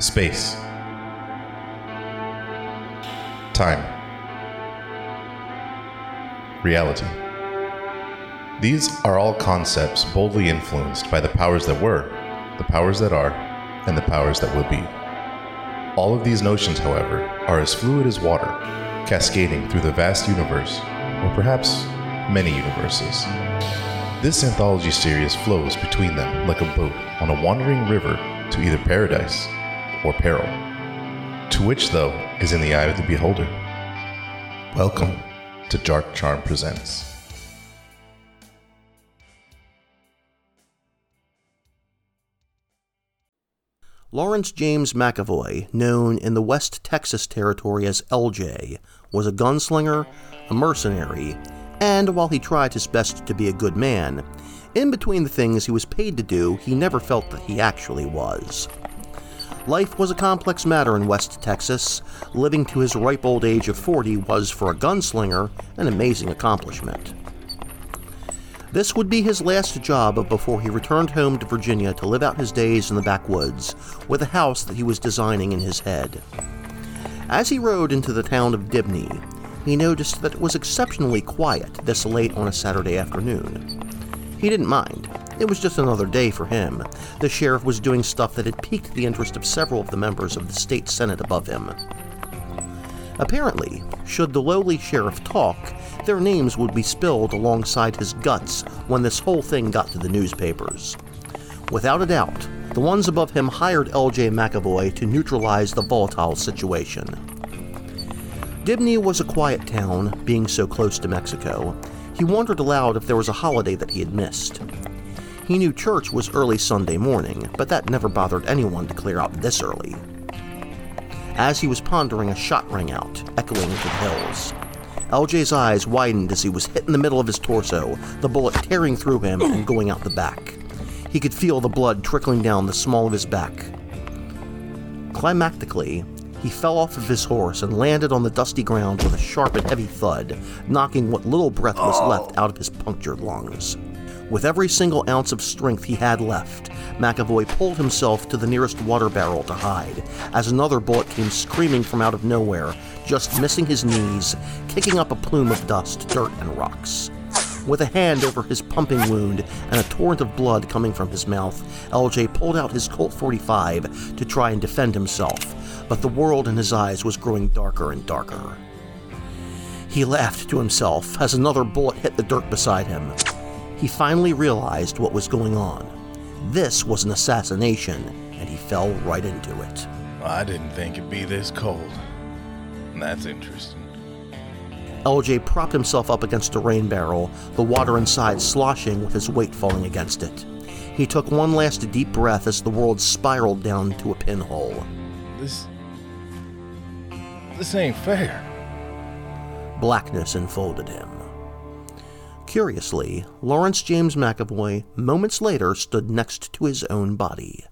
Space. Time. Reality. These are all concepts boldly influenced by the powers that were, the powers that are, and the powers that will be. All of these notions, however, are as fluid as water, cascading through the vast universe, or perhaps many universes. This anthology series flows between them like a boat on a wandering river to either paradise or peril, to which, though, is in the eye of the beholder. Welcome to Dark Charm Presents. Lawrence James McAvoy, known in the West Texas territory as LJ, was a gunslinger, a mercenary, and while he tried his best to be a good man, in between the things he was paid to do, he never felt that he actually was. Life was a complex matter in West Texas. Living to his ripe old age of 40 was, for a gunslinger, an amazing accomplishment. This would be his last job before he returned home to Virginia to live out his days in the backwoods with a house that he was designing in his head. As he rode into the town of Dibney, he noticed that it was exceptionally quiet this late on a Saturday afternoon. He didn't mind. It was just another day for him. The sheriff was doing stuff that had piqued the interest of several of the members of the state senate above him. Apparently, should the lowly sheriff talk, their names would be spilled alongside his guts when this whole thing got to the newspapers. Without a doubt, the ones above him hired LJ McAvoy to neutralize the volatile situation. Dibney was a quiet town, being so close to Mexico. He wondered aloud if there was a holiday that he had missed. He knew church was early Sunday morning, but that never bothered anyone to clear out this early. As he was pondering, a shot rang out, echoing into the hills. LJ's eyes widened as he was hit in the middle of his torso, the bullet tearing through him and going out the back. He could feel the blood trickling down the small of his back. Climactically, he fell off of his horse and landed on the dusty ground with a sharp and heavy thud, knocking what little breath was left oh. out of his punctured lungs. With every single ounce of strength he had left, McAvoy pulled himself to the nearest water barrel to hide, as another bullet came screaming from out of nowhere, just missing his knees, kicking up a plume of dust, dirt, and rocks. With a hand over his pumping wound and a torrent of blood coming from his mouth, LJ pulled out his Colt 45 to try and defend himself, but the world in his eyes was growing darker and darker. He laughed to himself as another bullet hit the dirt beside him. He finally realized what was going on. This was an assassination, and he fell right into it. I didn't think it'd be this cold. That's interesting. LJ propped himself up against a rain barrel, the water inside sloshing with his weight falling against it. He took one last deep breath as the world spiraled down to a pinhole. This. This ain't fair. Blackness enfolded him. Curiously, Lawrence James McAvoy moments later stood next to his own body.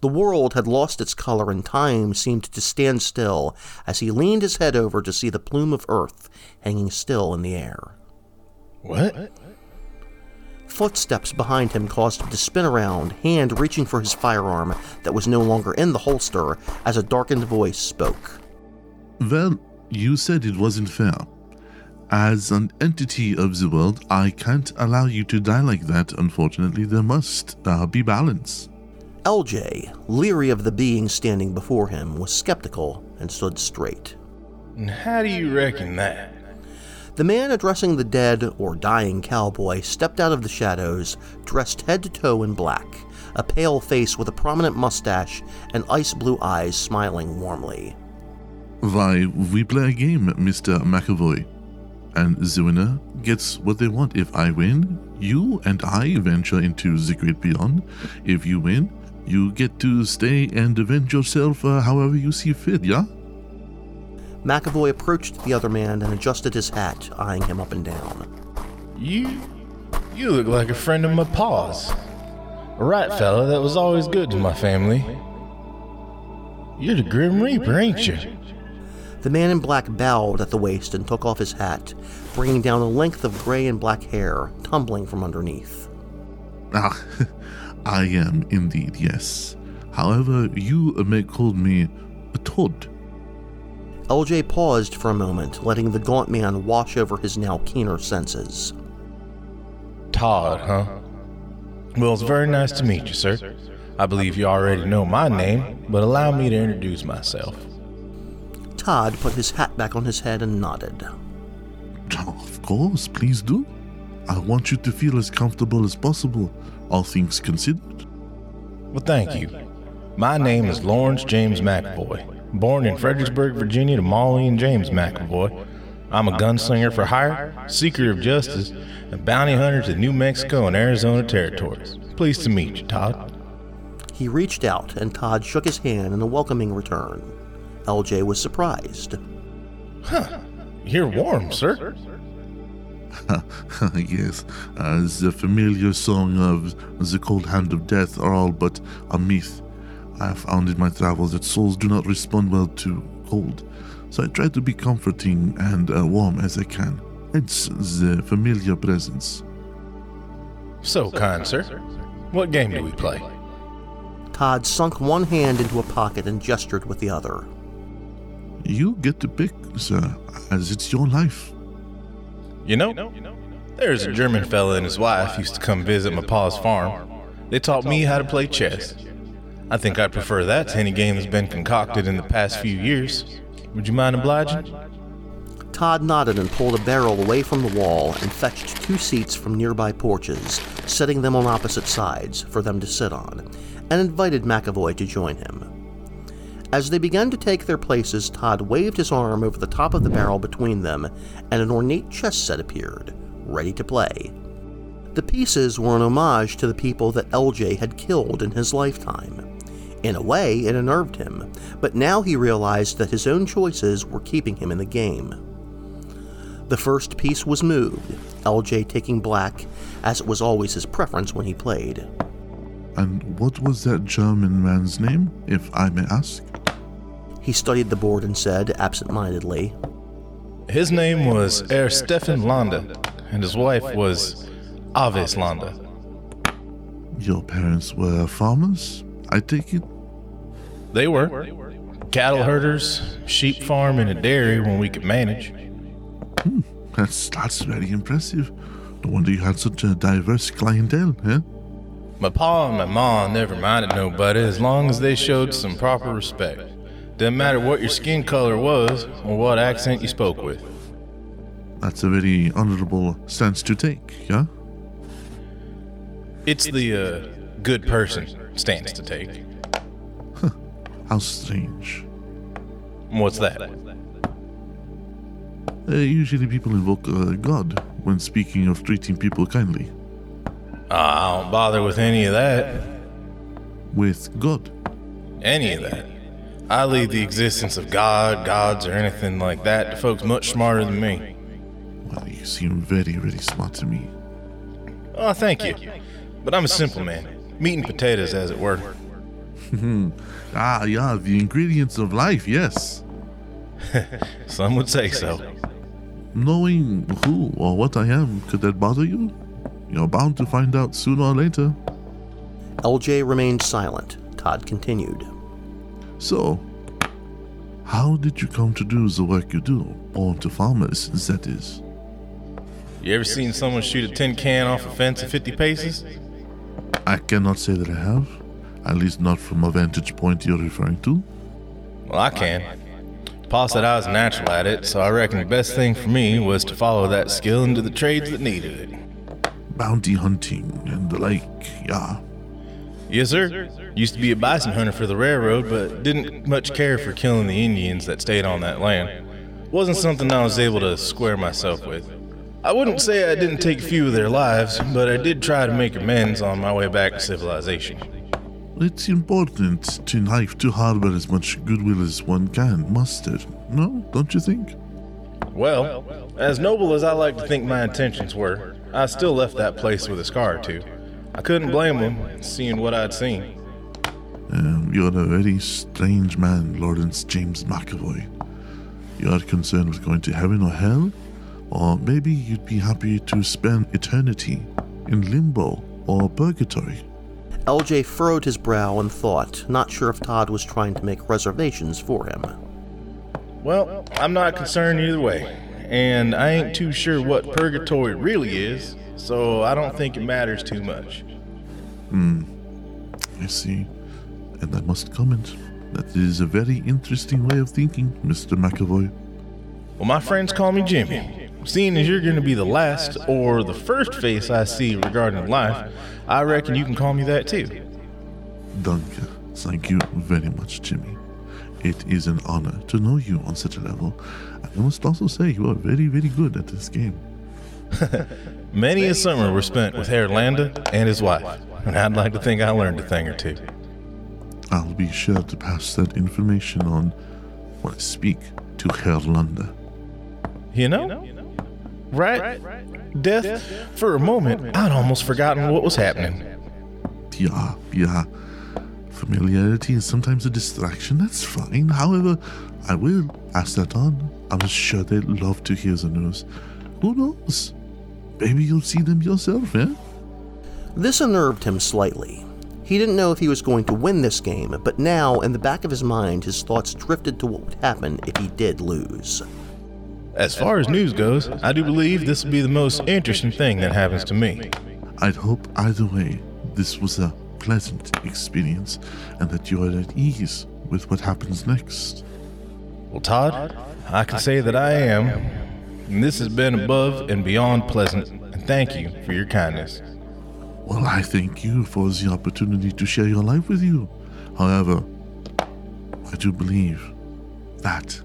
The world had lost its color and time seemed to stand still as he leaned his head over to see the plume of earth hanging still in the air. What? Footsteps behind him caused him to spin around, hand reaching for his firearm that was no longer in the holster as a darkened voice spoke. Well, you said it wasn't fair. As an entity of the world, I can't allow you to die like that. Unfortunately, there must uh, be balance. LJ, leery of the being standing before him, was skeptical and stood straight. And how do you reckon that? The man addressing the dead or dying cowboy stepped out of the shadows, dressed head to toe in black, a pale face with a prominent mustache and ice blue eyes smiling warmly. Why, we play a game, Mr. McAvoy. And the winner gets what they want. If I win, you and I venture into the great beyond. If you win, you get to stay and avenge yourself uh, however you see fit, yeah? McAvoy approached the other man and adjusted his hat, eyeing him up and down. You. You look like a friend of my pa's. A right fella that was always good to my family. You're the Grim Reaper, ain't you? The man in black bowed at the waist and took off his hat, bringing down a length of gray and black hair tumbling from underneath. Ah, I am indeed, yes. However, you may call me a Todd. LJ paused for a moment, letting the gaunt man wash over his now keener senses. Todd, huh? Well, it's very nice to meet you, sir. I believe you already know my name, but allow me to introduce myself. Todd put his hat back on his head and nodded. Of course, please do. I want you to feel as comfortable as possible, all things considered. Well, thank you. My name is Lawrence James McAvoy, born in Fredericksburg, Virginia to Molly and James McAvoy. I'm a gunslinger for hire, seeker of justice, and bounty hunter to New Mexico and Arizona territories. Pleased to meet you, Todd. He reached out, and Todd shook his hand in a welcoming return. LJ was surprised. You're warm, sir. yes, uh, the familiar song of the cold hand of death are all but a myth. I have found in my travels that souls do not respond well to cold, so I try to be comforting and uh, warm as I can. It's the familiar presence. So kind, sir. What game do we play? Todd sunk one hand into a pocket and gestured with the other. You get to pick, sir, as it's your life. You know, there's a German fella and his wife used to come visit my pa's farm. They taught me how to play chess. I think I'd prefer that to any game that's been concocted in the past few years. Would you mind obliging? Todd nodded and pulled a barrel away from the wall and fetched two seats from nearby porches, setting them on opposite sides for them to sit on, and invited McAvoy to join him. As they began to take their places, Todd waved his arm over the top of the barrel between them, and an ornate chess set appeared, ready to play. The pieces were an homage to the people that LJ had killed in his lifetime. In a way, it unnerved him, but now he realized that his own choices were keeping him in the game. The first piece was moved, LJ taking black, as it was always his preference when he played. And what was that German man's name, if I may ask? He studied the board and said, absent mindedly, His name was Herr Stefan Landa, and his wife was Aves Landa. Your parents were farmers, I take it? They were cattle herders, sheep farm, and a dairy when we could manage. That's, that's very impressive. No wonder you had such a diverse clientele, eh? My pa and my ma never minded nobody as long as they showed some proper respect. Didn't matter what your skin color was or what accent you spoke with. That's a very honorable stance to take, yeah? It's the uh, good person stance to take. How strange. What's that? Uh, usually people invoke uh, God when speaking of treating people kindly. Uh, I don't bother with any of that. With God. Any of that. I leave the existence of God, gods, or anything like that to folks much smarter than me. Well, you seem very, very smart to me. Oh, thank you. But I'm a simple man. Meat and potatoes, as it were. Ah, yeah, the ingredients of life, yes. Some would say so. Knowing who or what I am, could that bother you? You're bound to find out sooner or later. LJ remained silent. Todd continued. So, how did you come to do the work you do? Born to farmers, that is. You ever seen someone shoot a tin can off a fence at 50 paces? I cannot say that I have, at least not from a vantage point you're referring to. Well, I can. Pa said I was natural at it, so I reckon the best thing for me was to follow that skill into the trades that needed it. Bounty hunting and the like, yeah. Yes, sir. Used to be a bison hunter for the railroad, but didn't much care for killing the Indians that stayed on that land. Wasn't something I was able to square myself with. I wouldn't say I didn't take a few of their lives, but I did try to make amends on my way back to civilization. It's important to life to harbor as much goodwill as one can muster. No, don't you think? Well, as noble as I like to think my intentions were, I still left that place with a scar or two. I couldn't blame him, seeing what I'd seen. Um, you're a very strange man, Lawrence James McAvoy. You are concerned with going to heaven or hell? Or maybe you'd be happy to spend eternity in limbo or purgatory. LJ furrowed his brow in thought, not sure if Todd was trying to make reservations for him. Well, I'm not concerned either way, and I ain't too sure what purgatory really is, so I don't think it matters too much. Hmm. I see. And I must comment that it is a very interesting way of thinking, Mr. McAvoy. Well, my friends call me Jimmy. Seeing as you're going to be the last or the first face I see regarding life, I reckon you can call me that too. Danke. Thank you very much, Jimmy. It is an honor to know you on such a level. I must also say you are very, very good at this game. Many a summer was spent with Herr Landa and his wife, and I'd like to think I learned a thing or two. I'll be sure to pass that information on when I speak to Herr Landa. You know? Right? Death, for a moment, I'd almost forgotten what was happening. Yeah, yeah. Familiarity is sometimes a distraction, that's fine. However, I will pass that on. I'm sure they'd love to hear the news. Who knows? Maybe you'll see them yourself, eh? This unnerved him slightly. He didn't know if he was going to win this game, but now, in the back of his mind, his thoughts drifted to what would happen if he did lose. As far as news goes, I do believe this will be the most interesting thing that happens to me. I'd hope either way this was a pleasant experience and that you are at ease with what happens next. Well, Todd, I can say that I am, and this has been above and beyond pleasant, and thank you for your kindness. Well, I thank you for the opportunity to share your life with you. However, I do believe that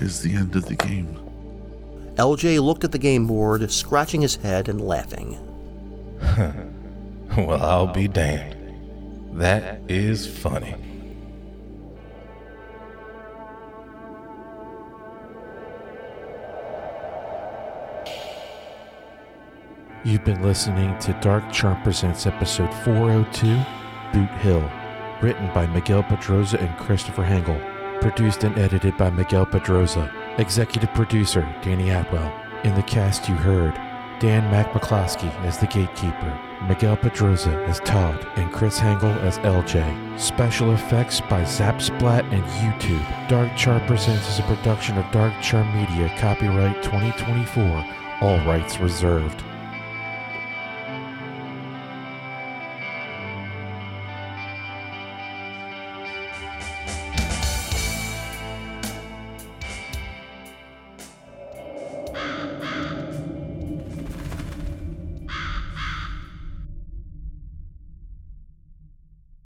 is the end of the game. LJ looked at the game board, scratching his head and laughing. Well, I'll be damned. That is funny. You've been listening to Dark Charm Presents episode 402, Boot Hill, written by Miguel Pedroza and Christopher Hengel, produced and edited by Miguel Pedroza, executive producer Danny Atwell. In the cast you heard Dan Mac McCloskey as the gatekeeper, Miguel Pedroza as Todd, and Chris Hengel as LJ. Special effects by Zap Splat and YouTube. Dark Charm Presents is a production of Dark Charm Media, copyright 2024, all rights reserved.